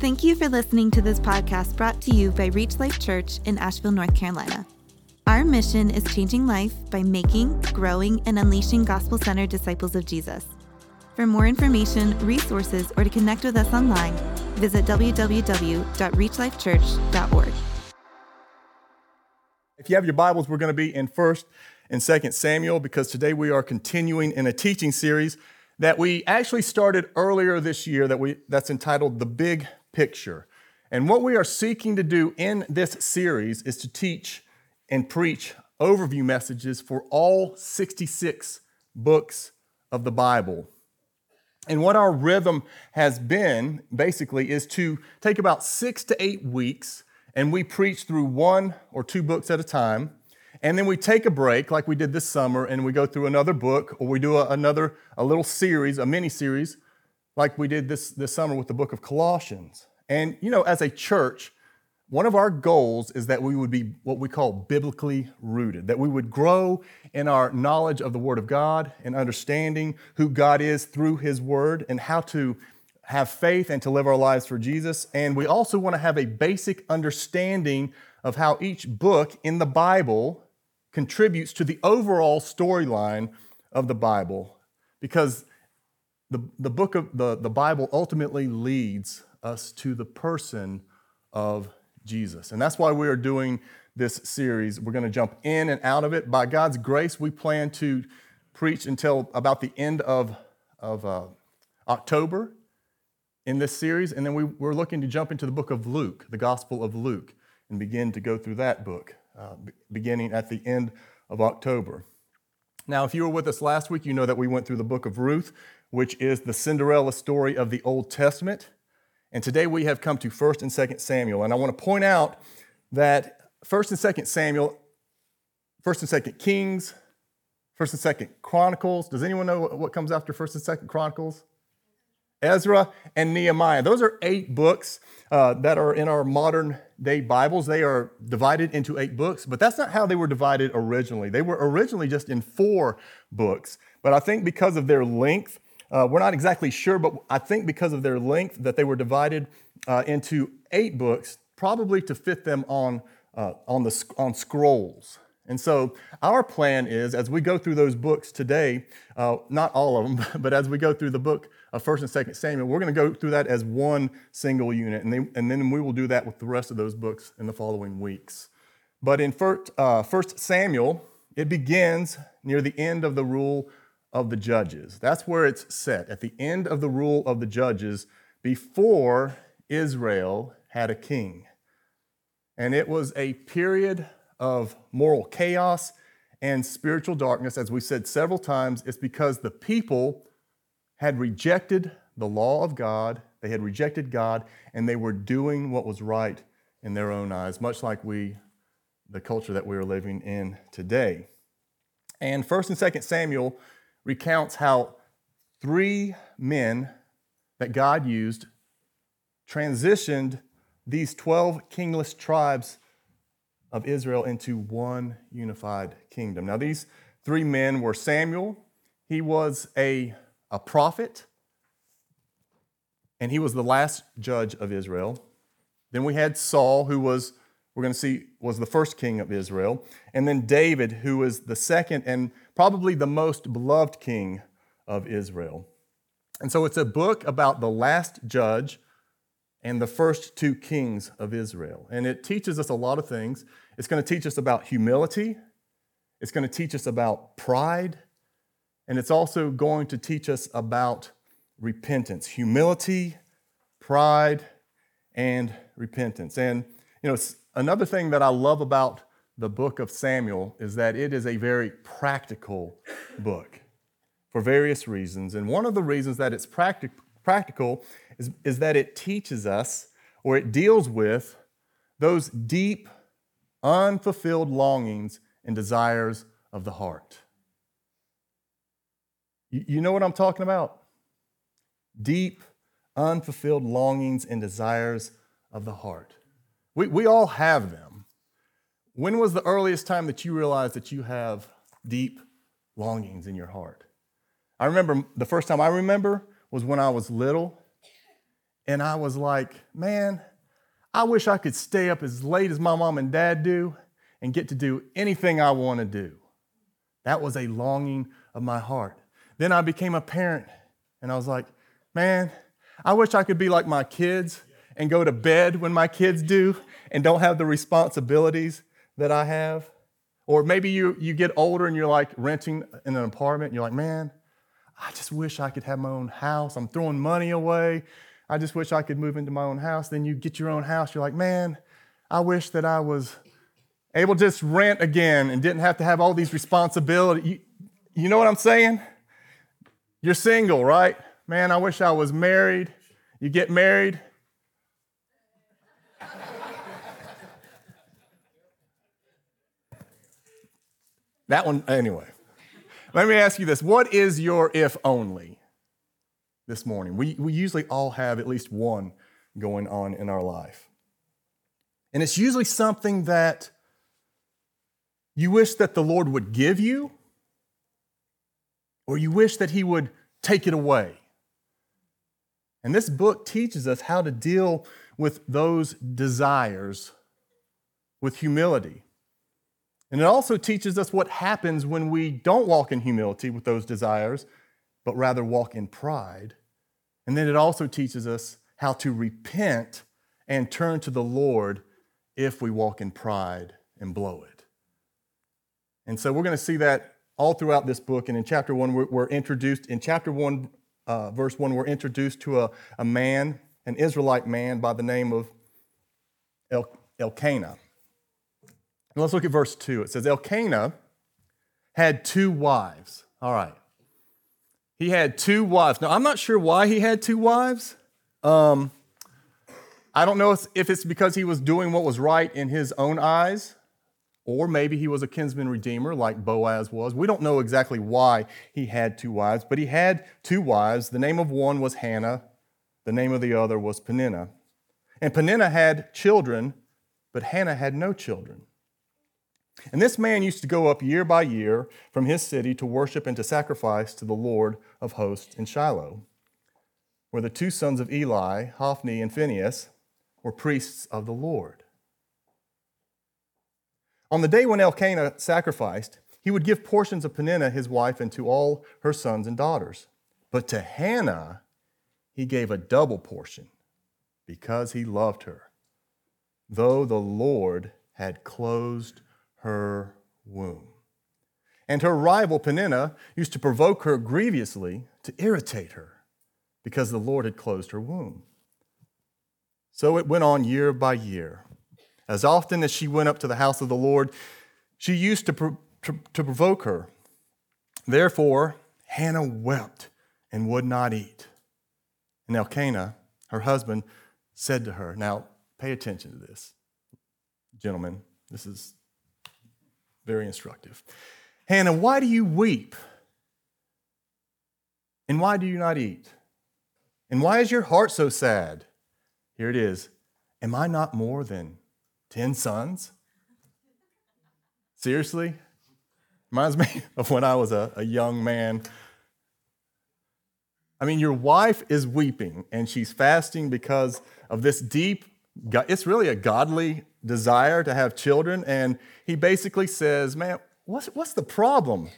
Thank you for listening to this podcast brought to you by Reach Life Church in Asheville, North Carolina. Our mission is changing life by making, growing, and unleashing gospel centered disciples of Jesus. For more information, resources, or to connect with us online, visit www.reachlifechurch.org. If you have your Bibles, we're going to be in 1st and 2nd Samuel because today we are continuing in a teaching series that we actually started earlier this year that we that's entitled The Big Picture. And what we are seeking to do in this series is to teach and preach overview messages for all 66 books of the Bible. And what our rhythm has been basically is to take about six to eight weeks and we preach through one or two books at a time. And then we take a break, like we did this summer, and we go through another book, or we do a, another, a little series, a mini series, like we did this, this summer with the book of Colossians. And, you know, as a church, one of our goals is that we would be what we call biblically rooted, that we would grow in our knowledge of the Word of God and understanding who God is through His Word and how to have faith and to live our lives for Jesus. And we also want to have a basic understanding of how each book in the Bible contributes to the overall storyline of the Bible. Because the, the book of the, the Bible ultimately leads us to the person of Jesus. And that's why we are doing this series. We're going to jump in and out of it. By God's grace, we plan to preach until about the end of, of uh, October in this series. And then we, we're looking to jump into the book of Luke, the Gospel of Luke, and begin to go through that book, uh, beginning at the end of October. Now, if you were with us last week, you know that we went through the book of Ruth, which is the Cinderella story of the Old Testament. And today we have come to 1st and 2nd Samuel. And I want to point out that 1st and 2nd Samuel, 1st and 2nd Kings, 1st and 2nd Chronicles. Does anyone know what comes after 1st and 2nd Chronicles? Ezra and Nehemiah. Those are eight books uh, that are in our modern day Bibles. They are divided into eight books, but that's not how they were divided originally. They were originally just in four books. But I think because of their length, uh, we're not exactly sure, but I think because of their length that they were divided uh, into eight books, probably to fit them on, uh, on, the, on scrolls. And so our plan is, as we go through those books today, uh, not all of them, but as we go through the book of First and Second Samuel, we're going to go through that as one single unit, and, they, and then we will do that with the rest of those books in the following weeks. But in uh, First Samuel, it begins near the end of the rule of the judges. That's where it's set, at the end of the rule of the judges, before Israel had a king. And it was a period of moral chaos and spiritual darkness. As we said several times, it's because the people had rejected the law of God, they had rejected God, and they were doing what was right in their own eyes, much like we, the culture that we are living in today. And 1st and 2nd Samuel recounts how three men that God used transitioned these 12 kingless tribes of Israel into one unified kingdom. Now, these three men were Samuel, he was a, a prophet, and he was the last judge of Israel. Then we had Saul, who was, we're going to see, was the first king of Israel. And then David, who was the second and probably the most beloved king of Israel. And so it's a book about the last judge and the first two kings of Israel. And it teaches us a lot of things. It's going to teach us about humility, it's going to teach us about pride, and it's also going to teach us about repentance humility, pride, and repentance. And, you know, another thing that I love about the book of Samuel is that it is a very practical book for various reasons. And one of the reasons that it's practic- practical is, is that it teaches us or it deals with those deep, unfulfilled longings and desires of the heart. You, you know what I'm talking about? Deep, unfulfilled longings and desires of the heart. We, we all have them. When was the earliest time that you realized that you have deep longings in your heart? I remember the first time I remember was when I was little, And I was like, man, I wish I could stay up as late as my mom and dad do and get to do anything I want to do. That was a longing of my heart. Then I became a parent and I was like, man, I wish I could be like my kids and go to bed when my kids do and don't have the responsibilities that I have. Or maybe you, you get older and you're like renting in an apartment and you're like, man, I just wish I could have my own house. I'm throwing money away. I just wish I could move into my own house. Then you get your own house. You're like, man, I wish that I was able to just rent again and didn't have to have all these responsibilities. You, you know what I'm saying? You're single, right? Man, I wish I was married. You get married. That one, anyway. Let me ask you this What is your if only this morning? We, we usually all have at least one going on in our life. And it's usually something that you wish that the Lord would give you, or you wish that He would take it away. And this book teaches us how to deal with those desires with humility. And it also teaches us what happens when we don't walk in humility with those desires, but rather walk in pride. And then it also teaches us how to repent and turn to the Lord if we walk in pride and blow it. And so we're going to see that all throughout this book. And in chapter one, we're, introduced, in chapter one, uh, verse one, we're introduced to a, a man, an Israelite man by the name of El- Elkanah. Let's look at verse 2. It says, Elkanah had two wives. All right. He had two wives. Now, I'm not sure why he had two wives. Um, I don't know if it's because he was doing what was right in his own eyes, or maybe he was a kinsman redeemer like Boaz was. We don't know exactly why he had two wives, but he had two wives. The name of one was Hannah, the name of the other was Peninnah. And Peninnah had children, but Hannah had no children. And this man used to go up year by year from his city to worship and to sacrifice to the Lord of hosts in Shiloh, where the two sons of Eli, Hophni and Phinehas, were priests of the Lord. On the day when Elkanah sacrificed, he would give portions of Peninnah, his wife, and to all her sons and daughters. But to Hannah, he gave a double portion because he loved her, though the Lord had closed her womb. And her rival Peninnah used to provoke her grievously to irritate her because the Lord had closed her womb. So it went on year by year. As often as she went up to the house of the Lord, she used to, to, to provoke her. Therefore, Hannah wept and would not eat. And Elkanah, her husband, said to her, Now, pay attention to this, gentlemen. This is very instructive. Hannah, why do you weep? And why do you not eat? And why is your heart so sad? Here it is. Am I not more than 10 sons? Seriously? Reminds me of when I was a, a young man. I mean, your wife is weeping and she's fasting because of this deep, it's really a godly desire to have children. And he basically says, Man, what's, what's the problem?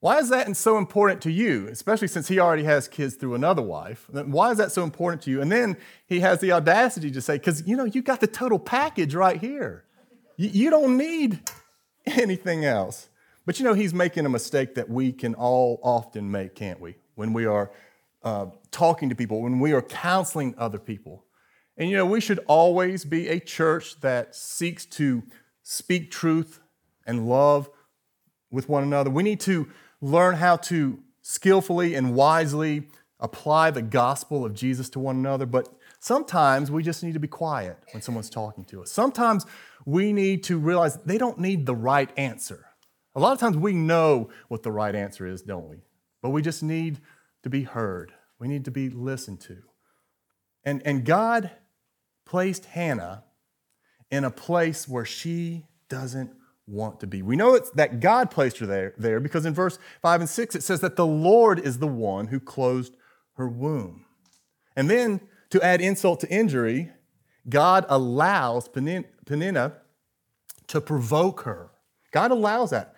Why is that so important to you, especially since he already has kids through another wife? Why is that so important to you? And then he has the audacity to say, because you know, you got the total package right here. You, you don't need anything else. But you know, he's making a mistake that we can all often make, can't we? When we are uh, talking to people, when we are counseling other people. And you know, we should always be a church that seeks to speak truth and love with one another. We need to learn how to skillfully and wisely apply the gospel of Jesus to one another, but sometimes we just need to be quiet when someone's talking to us. Sometimes we need to realize they don't need the right answer. A lot of times we know what the right answer is, don't we? But we just need to be heard. We need to be listened to. And, and God placed Hannah in a place where she doesn't want to be. We know it's that God placed her there, there because in verse 5 and 6 it says that the Lord is the one who closed her womb. And then to add insult to injury, God allows Peninnah to provoke her. God allows that.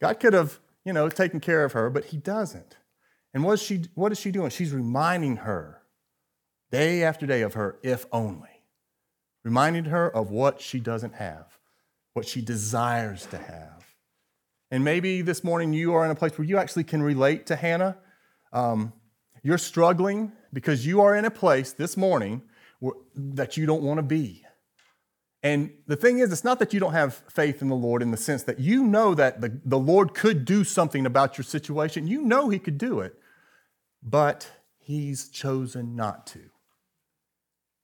God could have, you know, taken care of her, but he doesn't. And what is she, what is she doing? She's reminding her day after day of her if only, reminding her of what she doesn't have, what she desires to have. And maybe this morning you are in a place where you actually can relate to Hannah. Um, you're struggling because you are in a place this morning where, that you don't want to be. And the thing is, it's not that you don't have faith in the Lord in the sense that you know that the, the Lord could do something about your situation. You know He could do it, but He's chosen not to.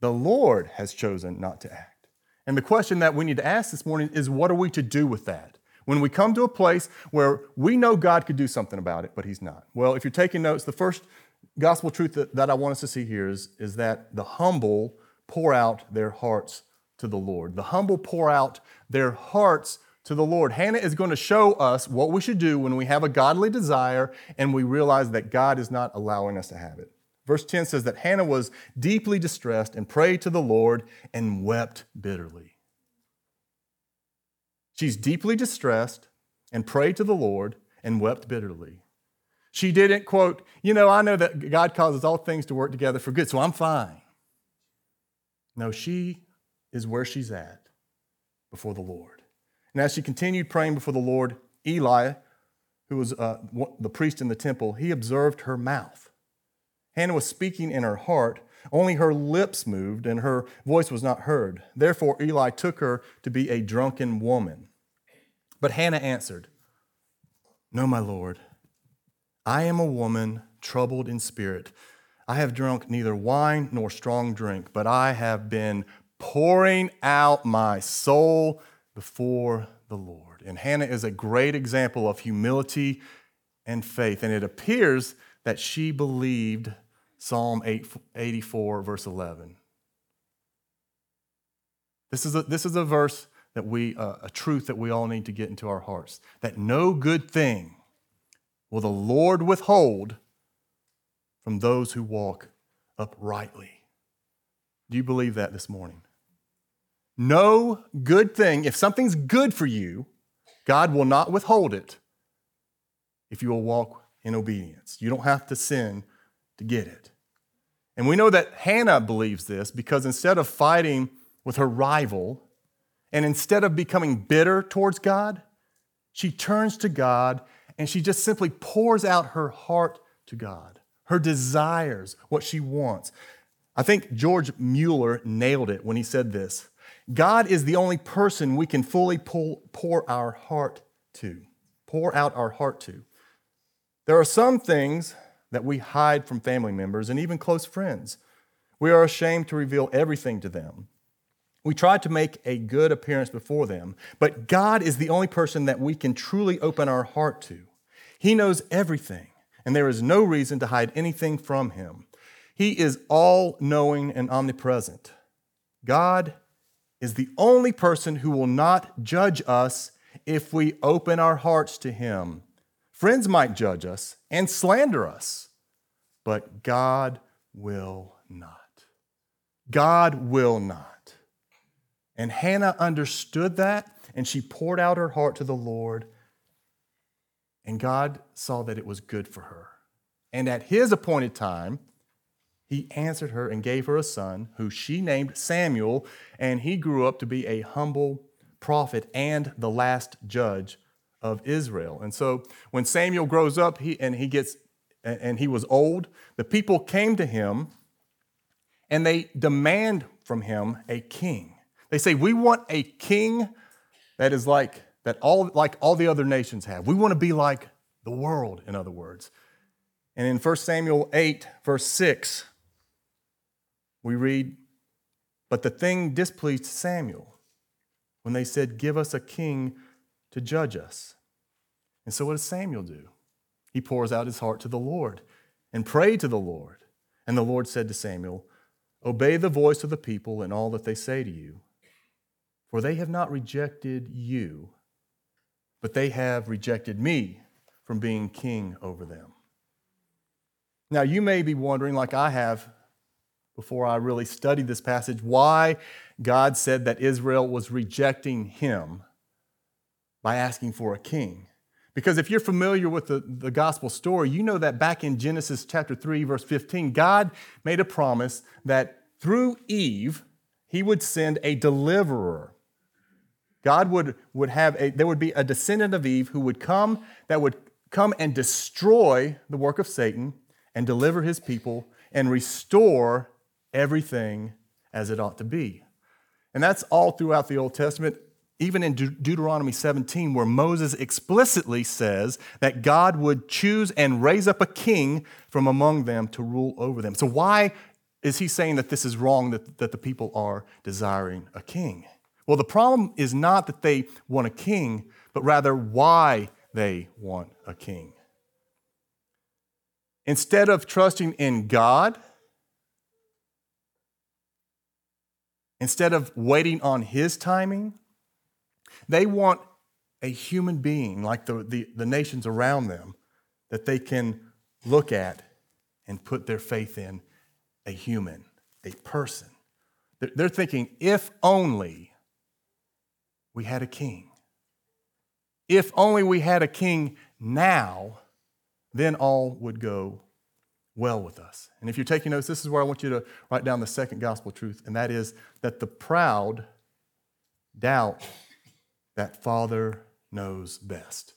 The Lord has chosen not to act. And the question that we need to ask this morning is what are we to do with that? When we come to a place where we know God could do something about it, but He's not. Well, if you're taking notes, the first gospel truth that, that I want us to see here is, is that the humble pour out their hearts to the Lord. The humble pour out their hearts to the Lord. Hannah is going to show us what we should do when we have a godly desire and we realize that God is not allowing us to have it. Verse 10 says that Hannah was deeply distressed and prayed to the Lord and wept bitterly. She's deeply distressed and prayed to the Lord and wept bitterly. She didn't quote, you know, I know that God causes all things to work together for good, so I'm fine. No, she is where she's at before the Lord. And as she continued praying before the Lord, Eli, who was uh, the priest in the temple, he observed her mouth. Hannah was speaking in her heart, only her lips moved, and her voice was not heard. Therefore, Eli took her to be a drunken woman. But Hannah answered, No, my Lord, I am a woman troubled in spirit. I have drunk neither wine nor strong drink, but I have been pouring out my soul before the Lord. And Hannah is a great example of humility and faith. And it appears that she believed Psalm 84, verse 11. This is a, this is a verse that we, uh, a truth that we all need to get into our hearts that no good thing will the Lord withhold from those who walk uprightly. Do you believe that this morning? No good thing, if something's good for you, God will not withhold it if you will walk in obedience. You don't have to sin to get it. And we know that Hannah believes this because instead of fighting with her rival and instead of becoming bitter towards God, she turns to God and she just simply pours out her heart to God, her desires, what she wants. I think George Mueller nailed it when he said this God is the only person we can fully pull, pour our heart to, pour out our heart to. There are some things that we hide from family members and even close friends. We are ashamed to reveal everything to them. We try to make a good appearance before them, but God is the only person that we can truly open our heart to. He knows everything, and there is no reason to hide anything from Him. He is all knowing and omnipresent. God is the only person who will not judge us if we open our hearts to Him. Friends might judge us and slander us, but God will not. God will not. And Hannah understood that, and she poured out her heart to the Lord, and God saw that it was good for her. And at His appointed time, he answered her and gave her a son, who she named Samuel, and he grew up to be a humble prophet and the last judge of Israel. And so when Samuel grows up he, and he gets and he was old, the people came to him and they demand from him a king. They say, "We want a king that is like that all like all the other nations have. We want to be like the world, in other words." And in 1 Samuel 8, verse 6, we read, But the thing displeased Samuel when they said, Give us a king to judge us. And so what does Samuel do? He pours out his heart to the Lord and prayed to the Lord. And the Lord said to Samuel, Obey the voice of the people in all that they say to you, for they have not rejected you, but they have rejected me from being king over them. Now, you may be wondering, like I have before I really studied this passage why God said that Israel was rejecting him by asking for a king. Because if you're familiar with the, the gospel story, you know that back in Genesis chapter 3, verse 15, God made a promise that through Eve, he would send a deliverer. God would, would have a, there would be a descendant of Eve who would come, that would come and destroy the work of Satan and deliver his people and restore everything as it ought to be. And that's all throughout the Old Testament even in De- Deuteronomy 17, where Moses explicitly says that God would choose and raise up a king from among them to rule over them. So, why is he saying that this is wrong, that, that the people are desiring a king? Well, the problem is not that they want a king, but rather why they want a king. Instead of trusting in God, instead of waiting on his timing, they want a human being like the, the, the nations around them that they can look at and put their faith in a human, a person. They're thinking, if only we had a king. If only we had a king now, then all would go well with us. And if you're taking notes, this is where I want you to write down the second gospel truth, and that is that the proud doubt that Father knows best.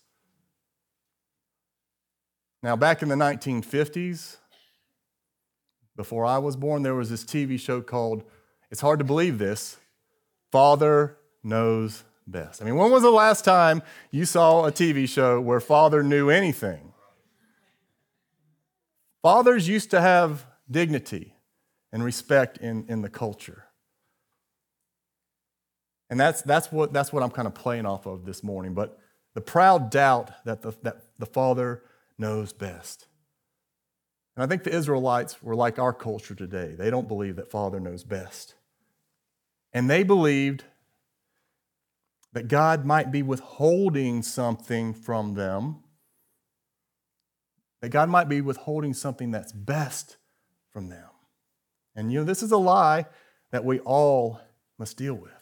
Now, back in the 1950s, before I was born, there was this TV show called, it's hard to believe this, Father Knows Best. I mean, when was the last time you saw a TV show where Father knew anything? Fathers used to have dignity and respect in, in the culture. And that's, that's, what, that's what I'm kind of playing off of this morning. But the proud doubt that the, that the Father knows best. And I think the Israelites were like our culture today. They don't believe that Father knows best. And they believed that God might be withholding something from them, that God might be withholding something that's best from them. And you know, this is a lie that we all must deal with.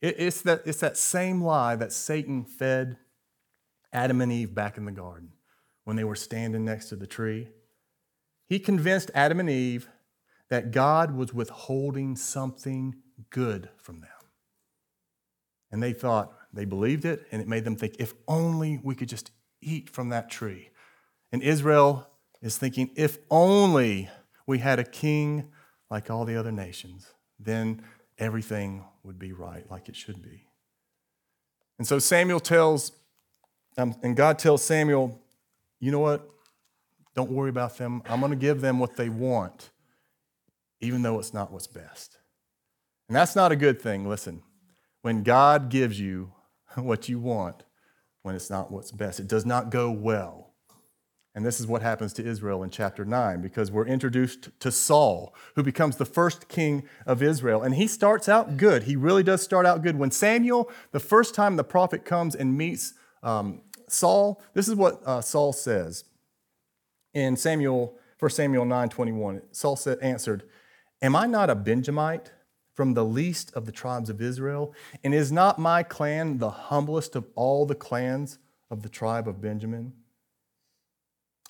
It's that, it's that same lie that Satan fed Adam and Eve back in the garden when they were standing next to the tree. He convinced Adam and Eve that God was withholding something good from them. And they thought, they believed it, and it made them think, if only we could just eat from that tree. And Israel is thinking, if only we had a king like all the other nations, then everything would be right like it should be. And so Samuel tells, um, and God tells Samuel, you know what? Don't worry about them. I'm going to give them what they want, even though it's not what's best. And that's not a good thing. Listen, when God gives you what you want, when it's not what's best, it does not go well. And this is what happens to Israel in chapter 9 because we're introduced to Saul, who becomes the first king of Israel. And he starts out good. He really does start out good. When Samuel, the first time the prophet comes and meets um, Saul, this is what uh, Saul says in Samuel, 1 Samuel 9 21. Saul said, answered, Am I not a Benjamite from the least of the tribes of Israel? And is not my clan the humblest of all the clans of the tribe of Benjamin?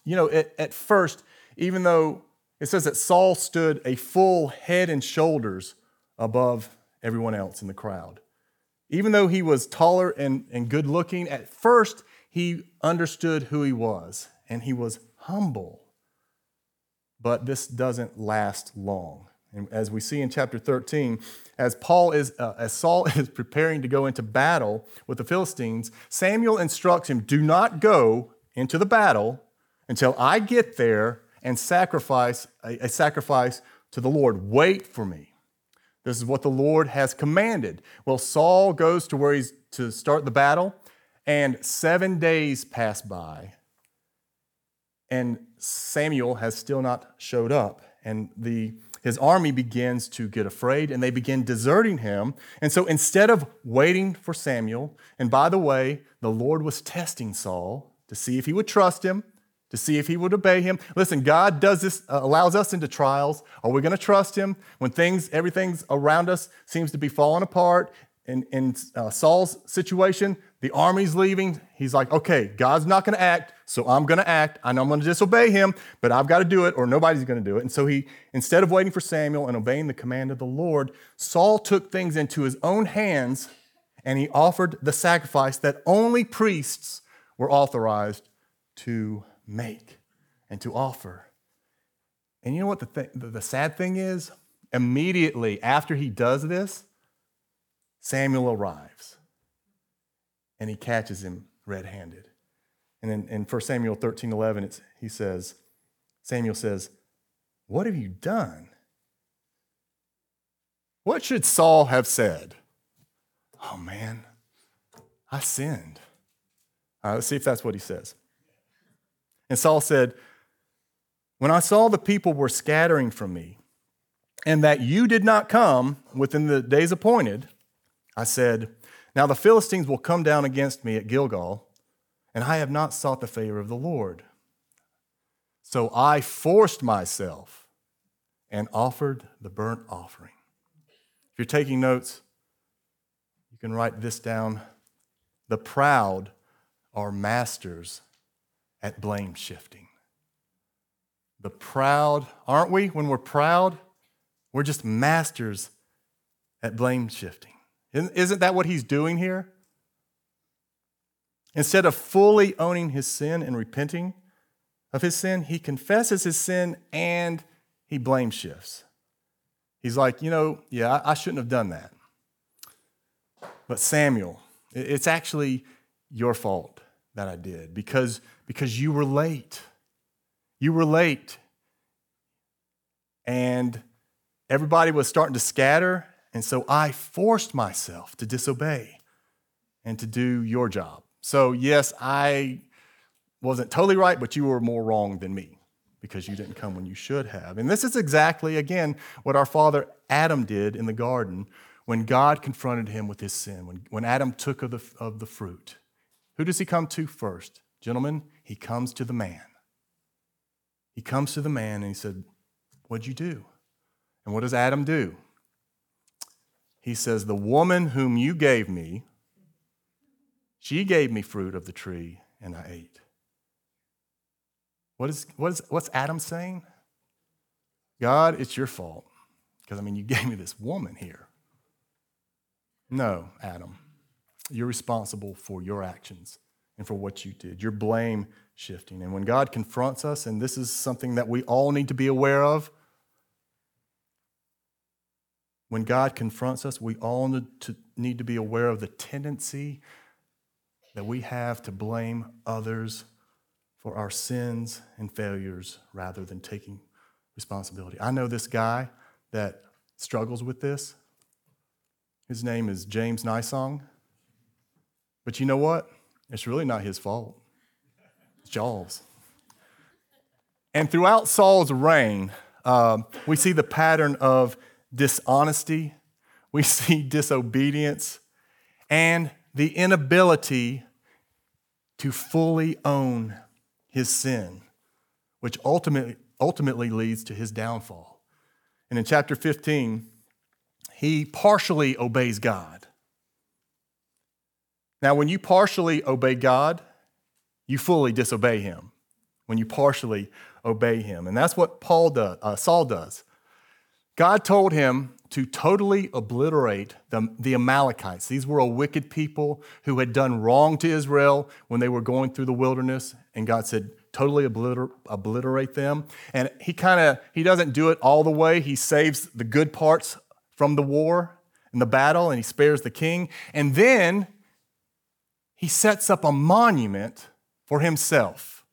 You know, at, at first, even though it says that Saul stood a full head and shoulders above everyone else in the crowd. Even though he was taller and, and good looking, at first he understood who he was and he was humble. But this doesn't last long. And as we see in chapter 13, as Paul is uh, as Saul is preparing to go into battle with the Philistines, Samuel instructs him, "Do not go into the battle until I get there and sacrifice a, a sacrifice to the Lord. Wait for me. This is what the Lord has commanded. Well, Saul goes to where he's to start the battle, and seven days pass by, and Samuel has still not showed up. And the his army begins to get afraid and they begin deserting him. And so instead of waiting for Samuel, and by the way, the Lord was testing Saul to see if he would trust him to see if he would obey him. Listen, God does this, uh, allows us into trials. Are we going to trust him when things, everything's around us seems to be falling apart? In, in uh, Saul's situation, the army's leaving. He's like, okay, God's not going to act, so I'm going to act. I know I'm going to disobey him, but I've got to do it, or nobody's going to do it. And so he, instead of waiting for Samuel and obeying the command of the Lord, Saul took things into his own hands and he offered the sacrifice that only priests were authorized to make and to offer. And you know what the, th- the sad thing is? Immediately after he does this, Samuel arrives and he catches him red handed. And in, in 1 Samuel 13 11, he says, Samuel says, What have you done? What should Saul have said? Oh man, I sinned. Right, let's see if that's what he says. And Saul said, When I saw the people were scattering from me, and that you did not come within the days appointed, I said, Now the Philistines will come down against me at Gilgal, and I have not sought the favor of the Lord. So I forced myself and offered the burnt offering. If you're taking notes, you can write this down. The proud are masters at blame shifting. The proud, aren't we? When we're proud, we're just masters at blame shifting. Isn't that what he's doing here? Instead of fully owning his sin and repenting of his sin, he confesses his sin and he blame shifts. He's like, you know, yeah, I shouldn't have done that. But Samuel, it's actually your fault that I did because, because you were late. You were late. And everybody was starting to scatter. And so I forced myself to disobey and to do your job. So, yes, I wasn't totally right, but you were more wrong than me because you didn't come when you should have. And this is exactly, again, what our father Adam did in the garden when God confronted him with his sin, when, when Adam took of the, of the fruit. Who does he come to first? Gentlemen, he comes to the man. He comes to the man and he said, What'd you do? And what does Adam do? He says, The woman whom you gave me, she gave me fruit of the tree and I ate. What is, what is, what's Adam saying? God, it's your fault. Because, I mean, you gave me this woman here. No, Adam. You're responsible for your actions and for what you did. You're blame shifting. And when God confronts us, and this is something that we all need to be aware of, when God confronts us, we all need to, need to be aware of the tendency that we have to blame others for our sins and failures rather than taking responsibility. I know this guy that struggles with this. His name is James Naisang. But you know what? It's really not his fault. It's y'all's. And throughout Saul's reign, uh, we see the pattern of dishonesty, we see disobedience, and the inability to fully own his sin, which ultimately, ultimately leads to his downfall. And in chapter 15, he partially obeys God. Now, when you partially obey God, you fully disobey him. When you partially obey him. And that's what Paul does, uh, Saul does. God told him to totally obliterate the, the Amalekites. These were a wicked people who had done wrong to Israel when they were going through the wilderness. And God said, totally obliter- obliterate them. And he kind of, he doesn't do it all the way. He saves the good parts from the war and the battle and he spares the king. And then he sets up a monument for himself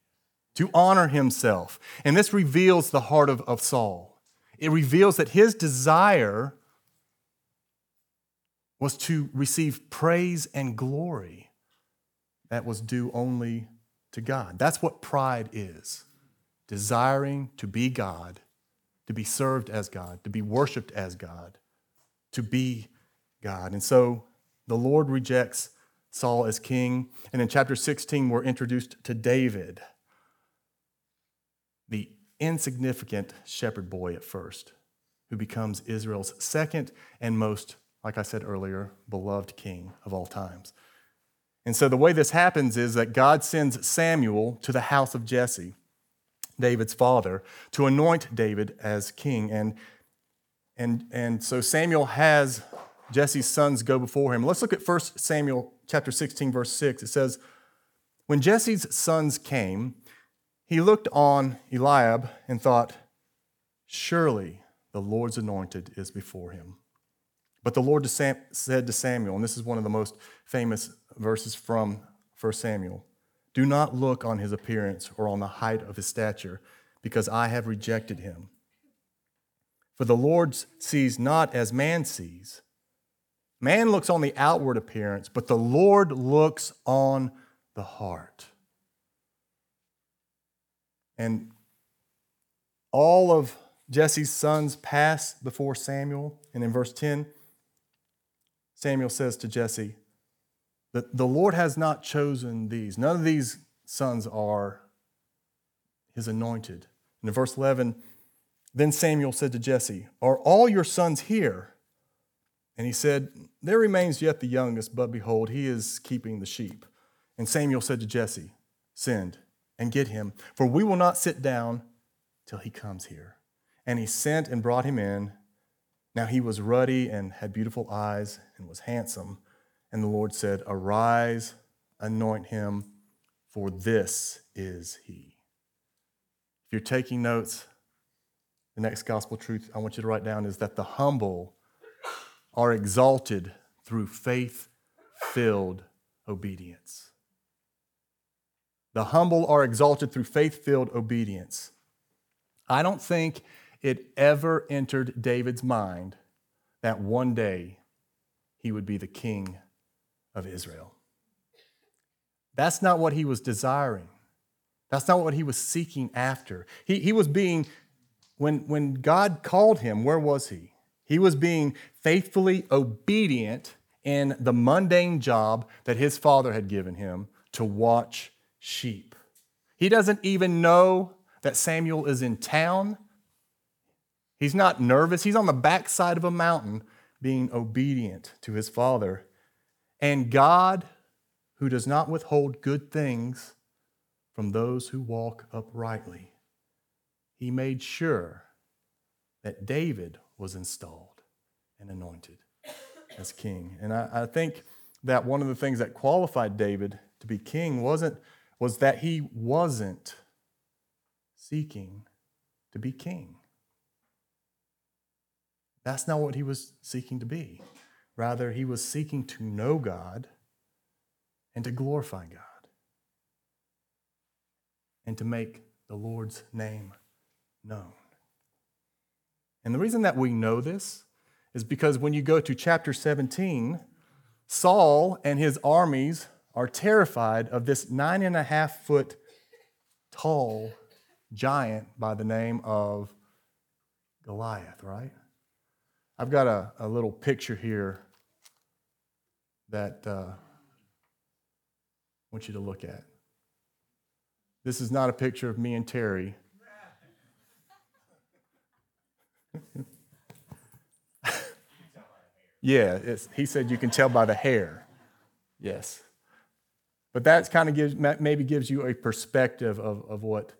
to honor himself. And this reveals the heart of, of Saul. It reveals that his desire was to receive praise and glory that was due only to God. That's what pride is desiring to be God, to be served as God, to be worshiped as God to be God. And so the Lord rejects Saul as king. And in chapter 16, we're introduced to David. the insignificant shepherd boy at first, who becomes Israel's second and most, like I said earlier, beloved king of all times. And so the way this happens is that God sends Samuel to the house of Jesse, David's father, to anoint David as king. And, and, and so Samuel has Jesse's sons go before him. Let's look at 1 Samuel chapter 16, verse 6. It says, When Jesse's sons came, he looked on Eliab and thought, Surely the Lord's anointed is before him. But the Lord said to Samuel, and this is one of the most famous verses from 1 Samuel Do not look on his appearance or on the height of his stature, because I have rejected him. For the Lord sees not as man sees. Man looks on the outward appearance, but the Lord looks on the heart. And all of Jesse's sons pass before Samuel. And in verse 10, Samuel says to Jesse, the Lord has not chosen these. None of these sons are his anointed. And in verse 11, then Samuel said to Jesse, Are all your sons here? And he said, There remains yet the youngest, but behold, he is keeping the sheep. And Samuel said to Jesse, Send and get him, for we will not sit down till he comes here. And he sent and brought him in. Now he was ruddy and had beautiful eyes and was handsome. And the Lord said, Arise, anoint him, for this is he. If you're taking notes, the next gospel truth I want you to write down is that the humble are exalted through faith filled obedience. The humble are exalted through faith filled obedience. I don't think it ever entered David's mind that one day he would be the king of Israel. That's not what he was desiring. That's not what he was seeking after. He, he was being, when, when God called him, where was he? He was being faithfully obedient in the mundane job that his father had given him to watch sheep. He doesn't even know that Samuel is in town. He's not nervous. He's on the backside of a mountain being obedient to his father. And God, who does not withhold good things from those who walk uprightly, he made sure that David was installed and anointed as king. And I, I, think that one of the things that qualified David to be king wasn't was that he wasn't seeking to be king. That's not what he was seeking to be. Rather, he was seeking to know God and to glorify God and to make the Lord's name known. And the reason that we know this is because when you go to chapter 17, Saul and his armies are terrified of this nine and a half foot tall giant by the name of Goliath, right? I've got a, a little picture here that uh, I want you to look at. This is not a picture of me and Terry. yeah, he said you can tell by the hair. Yes. But that kind of gives, maybe gives you a perspective of, of what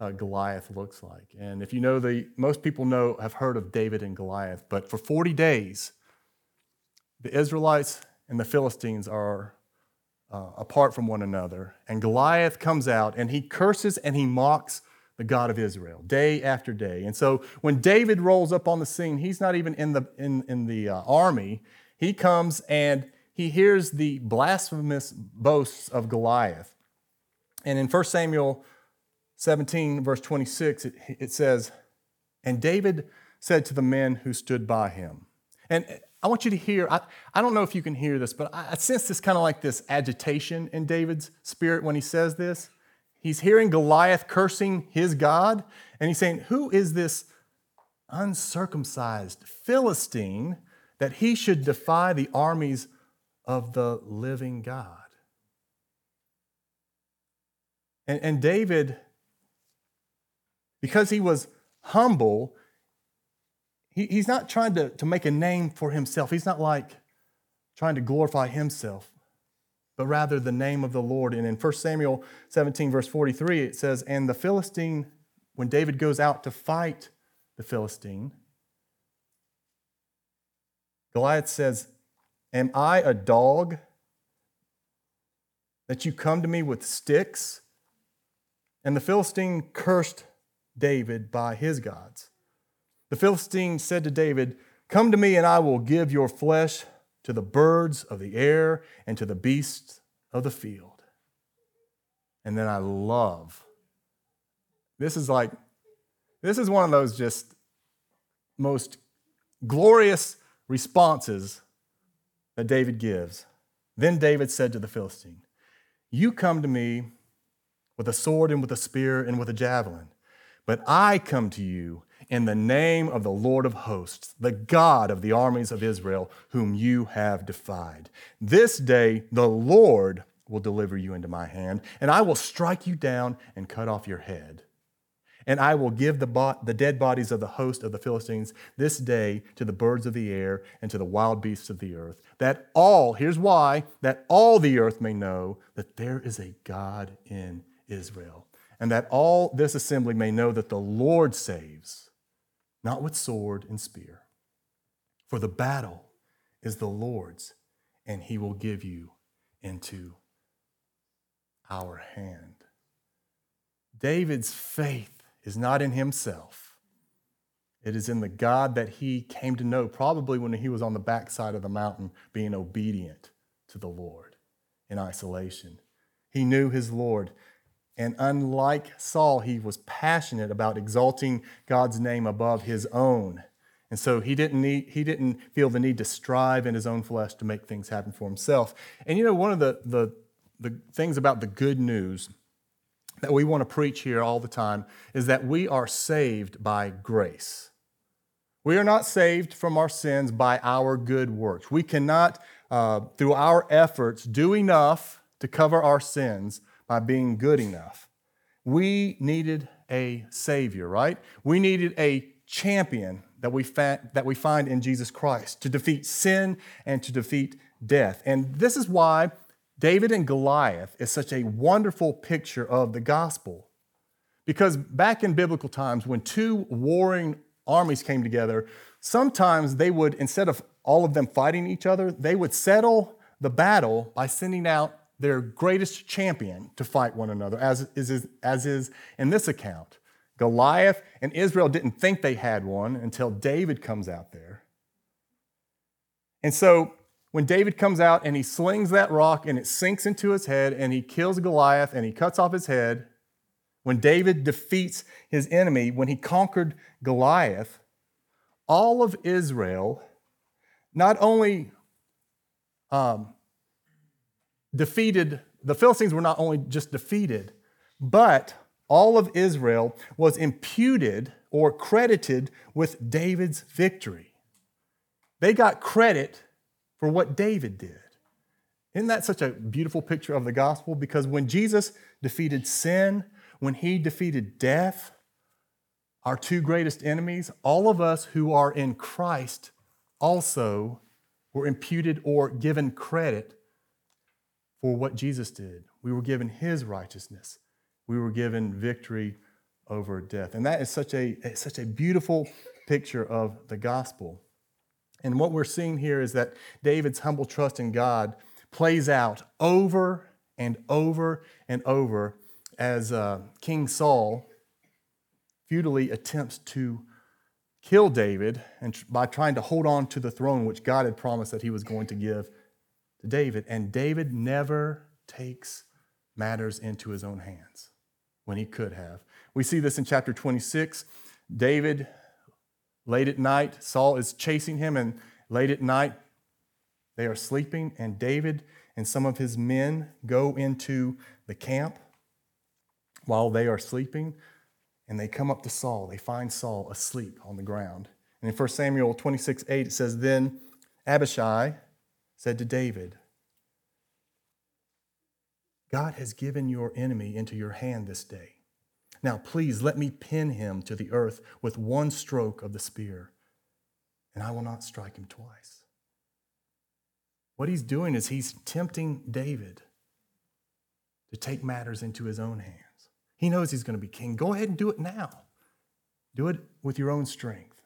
uh, Goliath looks like. And if you know the, most people know, have heard of David and Goliath, but for 40 days, the Israelites and the Philistines are uh, apart from one another. And Goliath comes out and he curses and he mocks the God of Israel day after day. And so when David rolls up on the scene, he's not even in the, in, in the uh, army. He comes and he hears the blasphemous boasts of Goliath. And in 1 Samuel 17, verse 26, it, it says, And David said to the men who stood by him, and I want you to hear, I, I don't know if you can hear this, but I, I sense this kind of like this agitation in David's spirit when he says this. He's hearing Goliath cursing his God, and he's saying, Who is this uncircumcised Philistine that he should defy the armies of the living God? And, and David Because he was humble, he, he's not trying to, to make a name for himself. He's not like trying to glorify himself, but rather the name of the Lord. And in 1 Samuel 17, verse 43, it says, And the Philistine, when David goes out to fight the Philistine, Goliath says, Am I a dog that you come to me with sticks? And the Philistine cursed David by his gods. The Philistine said to David, Come to me, and I will give your flesh to the birds of the air and to the beasts of the field. And then I love this is like, this is one of those just most glorious responses that David gives. Then David said to the Philistine, You come to me with a sword and with a spear and with a javelin, but I come to you in the name of the Lord of hosts, the God of the armies of Israel, whom you have defied. This day the Lord will deliver you into my hand, and I will strike you down and cut off your head. And I will give the, bo- the dead bodies of the host of the Philistines this day to the birds of the air and to the wild beasts of the earth, that all, here's why, that all the earth may know that there is a God in Israel, and that all this assembly may know that the Lord saves, not with sword and spear. For the battle is the Lord's, and he will give you into our hand. David's faith is not in himself. It is in the God that he came to know, probably when he was on the backside of the mountain being obedient to the Lord in isolation. He knew his Lord. And unlike Saul, he was passionate about exalting God's name above his own. And so he didn't, need, he didn't feel the need to strive in his own flesh to make things happen for himself. And you know, one of the, the, the things about the good news that we want to preach here all the time is that we are saved by grace. We are not saved from our sins by our good works. We cannot, uh, through our efforts, do enough to cover our sins by being good enough. We needed a Savior, right? We needed a champion that we, fa- that we find in Jesus Christ to defeat sin and to defeat death. And this is why David and Goliath is such a wonderful picture of the gospel. Because back in biblical times, when two warring armies came together, sometimes they would, instead of all of them fighting each other, they would settle the battle by sending out their greatest champion to fight one another, as is, as is in this account. Goliath and Israel didn't think they had one until David comes out there. And so when David comes out and he slings that rock and it sinks into his head and he kills Goliath and he cuts off his head, when David defeats his enemy, when he conquered Goliath, all of Israel not only um, defeated, the Philistines were not only just defeated, but all of Israel was imputed or credited with David's victory. They got credit for what David did. Isn't that such a beautiful picture of the gospel? Because when Jesus defeated sin, when he defeated death, our two greatest enemies, all of us who are in Christ also were imputed or given credit for what Jesus did. We were given his righteousness. We were given victory over death. And that is such a, such a beautiful picture of the gospel. And what we're seeing here is that David's humble trust in God plays out over and over and over as uh, King Saul futilely attempts to kill David and by trying to hold on to the throne which God had promised that he was going to give to David. And David never takes matters into his own hands when he could have. We see this in chapter 26. David Late at night, Saul is chasing him, and late at night, they are sleeping, and David and some of his men go into the camp while they are sleeping, and they come up to Saul. They find Saul asleep on the ground. And in 1 Samuel 26 8, it says, Then Abishai said to David, God has given your enemy into your hand this day. Now, please let me pin him to the earth with one stroke of the spear, and I will not strike him twice. What he's doing is he's tempting David to take matters into his own hands. He knows he's going to be king. Go ahead and do it now. Do it with your own strength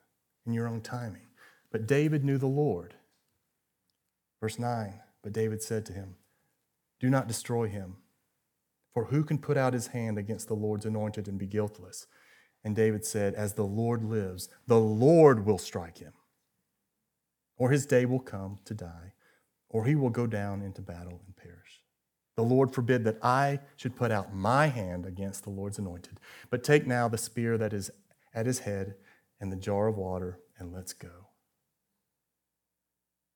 and your own timing. But David knew the Lord. Verse 9 But David said to him, Do not destroy him, for who can put out his hand against the Lord's anointed and be guiltless? And David said, As the Lord lives, the Lord will strike him, or his day will come to die, or he will go down into battle and perish. The Lord forbid that I should put out my hand against the Lord's anointed. But take now the spear that is at his head and the jar of water, and let's go.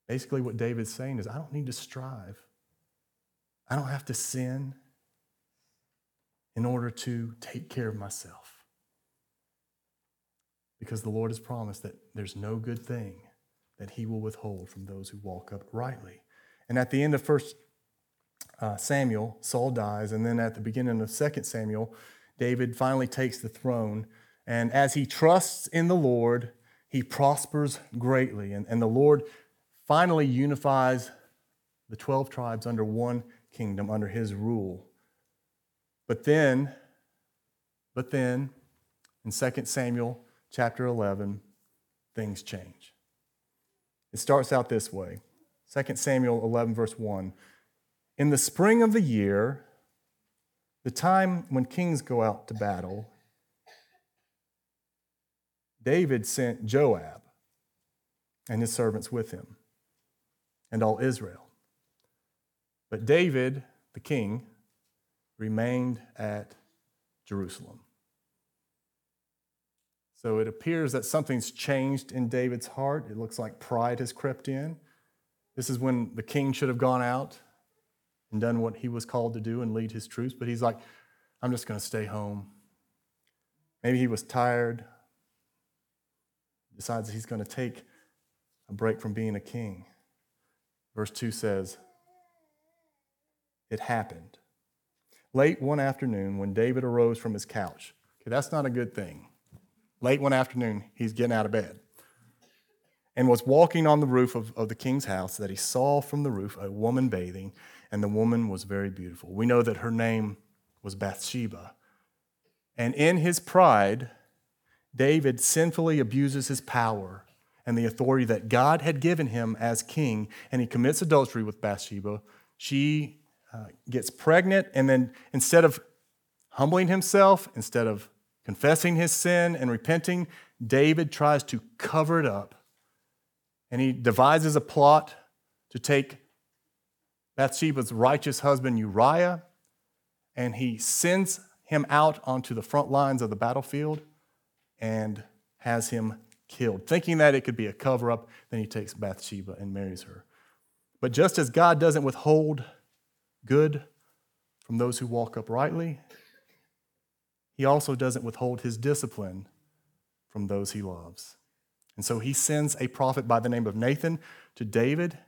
Basically, what David's saying is, I don't need to strive. I don't have to sin in order to take care of myself. Because the Lord has promised that there's no good thing that he will withhold from those who walk uprightly. And at the end of First uh, Samuel, Saul dies, and then at the beginning of Second Samuel, David finally takes the throne. And as he trusts in the Lord, he prospers greatly. And, and the Lord finally unifies the 12 tribes under one kingdom, under his rule. But then, but then, in 2 Samuel chapter 11, things change. It starts out this way 2 Samuel 11, verse 1. In the spring of the year, the time when kings go out to battle, David sent Joab and his servants with him and all Israel. But David, the king, remained at Jerusalem. So it appears that something's changed in David's heart. It looks like pride has crept in. This is when the king should have gone out and done what he was called to do and lead his troops, but he's like, I'm just going to stay home. Maybe he was tired, decides he's going to take a break from being a king. Verse 2 says, It happened. Late one afternoon, when David arose from his couch, okay, that's not a good thing. Late one afternoon, he's getting out of bed and was walking on the roof of, of the king's house that he saw from the roof a woman bathing, and the woman was very beautiful. We know that her name was Bathsheba. And in his pride, David sinfully abuses his power and the authority that God had given him as king, and he commits adultery with Bathsheba. She uh, gets pregnant, and then instead of humbling himself, instead of confessing his sin and repenting, David tries to cover it up. And he devises a plot to take Bathsheba's righteous husband Uriah, and he sends him out onto the front lines of the battlefield and has him killed. Thinking that it could be a cover up, then he takes Bathsheba and marries her. But just as God doesn't withhold good from those who walk uprightly, he also doesn't withhold his discipline from those he loves. And so he sends a prophet by the name of Nathan to David.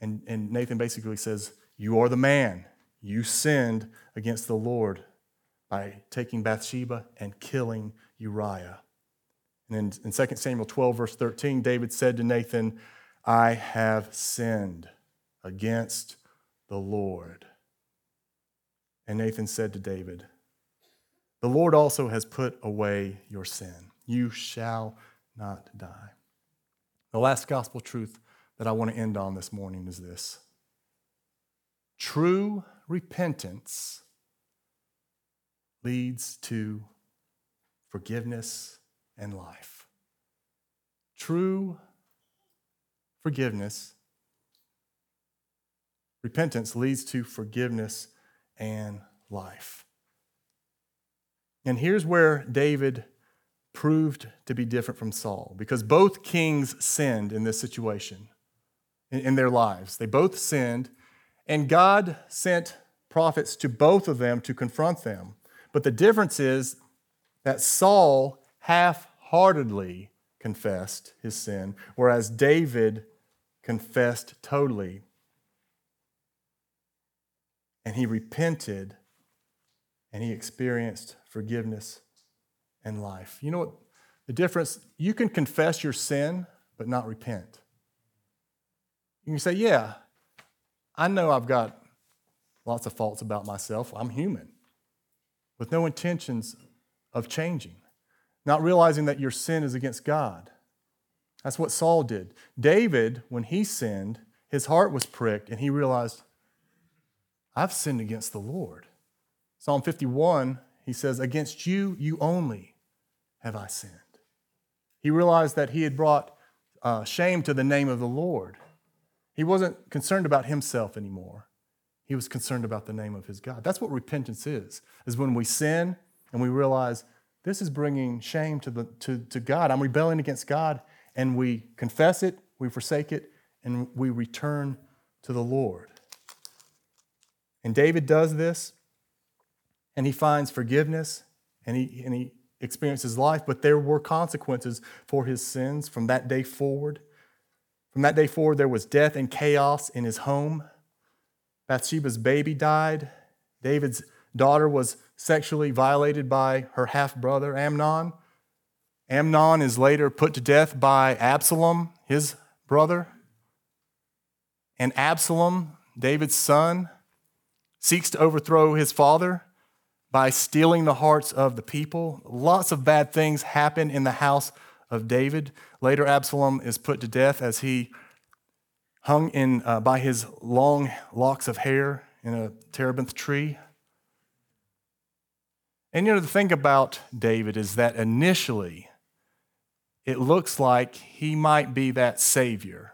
And, and Nathan basically says, You are the man. You sinned against the Lord by taking Bathsheba and killing Uriah. And in, in 2 Samuel 12, verse 13, David said to Nathan, I have sinned against the Lord. And Nathan said to David, The Lord also has put away your sin. You shall not die. The last gospel truth that I want to end on this morning is this true repentance leads to forgiveness and life. True forgiveness, repentance leads to forgiveness and life. And here's where David proved to be different from Saul, because both kings sinned in this situation in, in their lives. They both sinned, and God sent prophets to both of them to confront them. But the difference is that Saul half heartedly confessed his sin, whereas David confessed totally. And he repented and he experienced forgiveness and life. You know what? The difference, you can confess your sin, but not repent. You can say, Yeah, I know I've got lots of faults about myself. I'm human, with no intentions of changing, not realizing that your sin is against God. That's what Saul did. David, when he sinned, his heart was pricked and he realized, I've sinned against the Lord. Psalm 51, he says, Against you, you only have I sinned. He realized that he had brought uh, shame to the name of the Lord. He wasn't concerned about himself anymore. He was concerned about the name of his God. That's what repentance is, is when we sin and we realize this is bringing shame to, the, to, to God. I'm rebelling against God, and we confess it, we forsake it, and we return to the Lord. And David does this, and he finds forgiveness, and he, and he experiences life, but there were consequences for his sins from that day forward. From that day forward, there was death and chaos in his home. Bathsheba's baby died. David's daughter was sexually violated by her half brother, Amnon. Amnon is later put to death by Absalom, his brother. And Absalom, David's son, seeks to overthrow his father by stealing the hearts of the people. Lots of bad things happen in the house of David. Later, Absalom is put to death as he hung in, uh, by his long locks of hair in a terebinth tree. And you know, the thing about David is that initially it looks like he might be that savior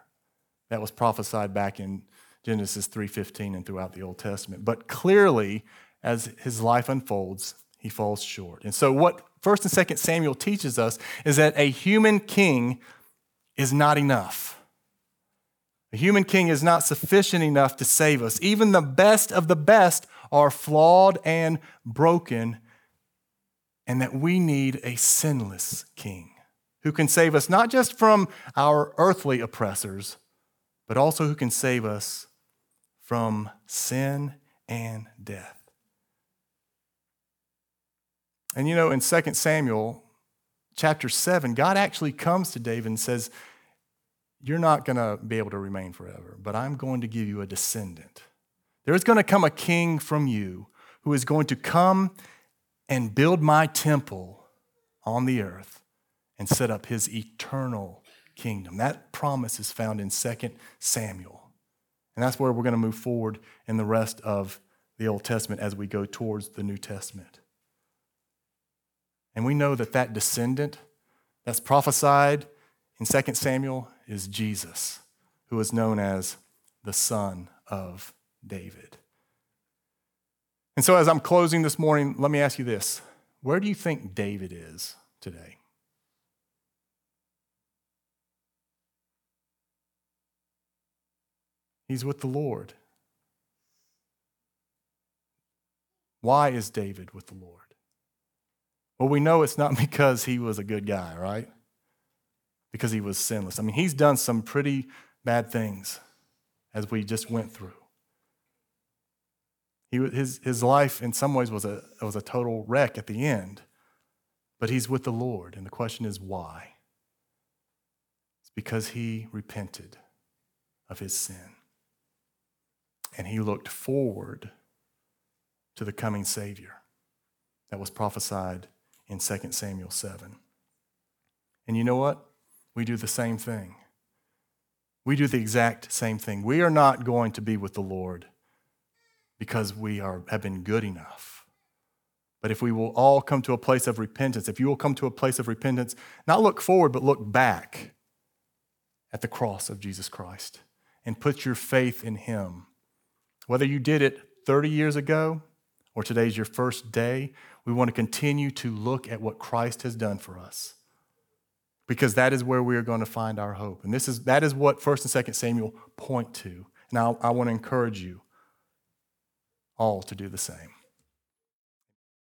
that was prophesied back in Genesis 3:15 and throughout the Old Testament. But clearly as his life unfolds, he falls short. And so what 1st and 2nd Samuel teaches us is that a human king is not enough. A human king is not sufficient enough to save us. Even the best of the best are flawed and broken, and that we need a sinless king who can save us not just from our earthly oppressors, but also who can save us from sin and death. And you know, in 2 Samuel chapter 7, God actually comes to David and says, You're not going to be able to remain forever, but I'm going to give you a descendant. There is going to come a king from you who is going to come and build my temple on the earth and set up his eternal kingdom. That promise is found in 2 Samuel. And that's where we're going to move forward in the rest of the Old Testament as we go towards the New Testament. And we know that that descendant that's prophesied in 2 Samuel is Jesus, who is known as the son of David. And so, as I'm closing this morning, let me ask you this Where do you think David is today? He's with the Lord. Why is David with the Lord? Well, we know it's not because he was a good guy, right? Because he was sinless. I mean, he's done some pretty bad things as we just went through. He, his, his life, in some ways, was a, was a total wreck at the end, but he's with the Lord. And the question is, why? It's because he repented of his sin. And he looked forward to the coming Savior that was prophesied in 2 Samuel 7. And you know what? We do the same thing. We do the exact same thing. We are not going to be with the Lord because we are, have been good enough. But if we will all come to a place of repentance, if you will come to a place of repentance, not look forward, but look back at the cross of Jesus Christ and put your faith in Him. Whether you did it 30 years ago or today's your first day, we want to continue to look at what Christ has done for us because that is where we are going to find our hope. And this is, that is what 1st and 2nd Samuel point to. And I, I want to encourage you all to do the same.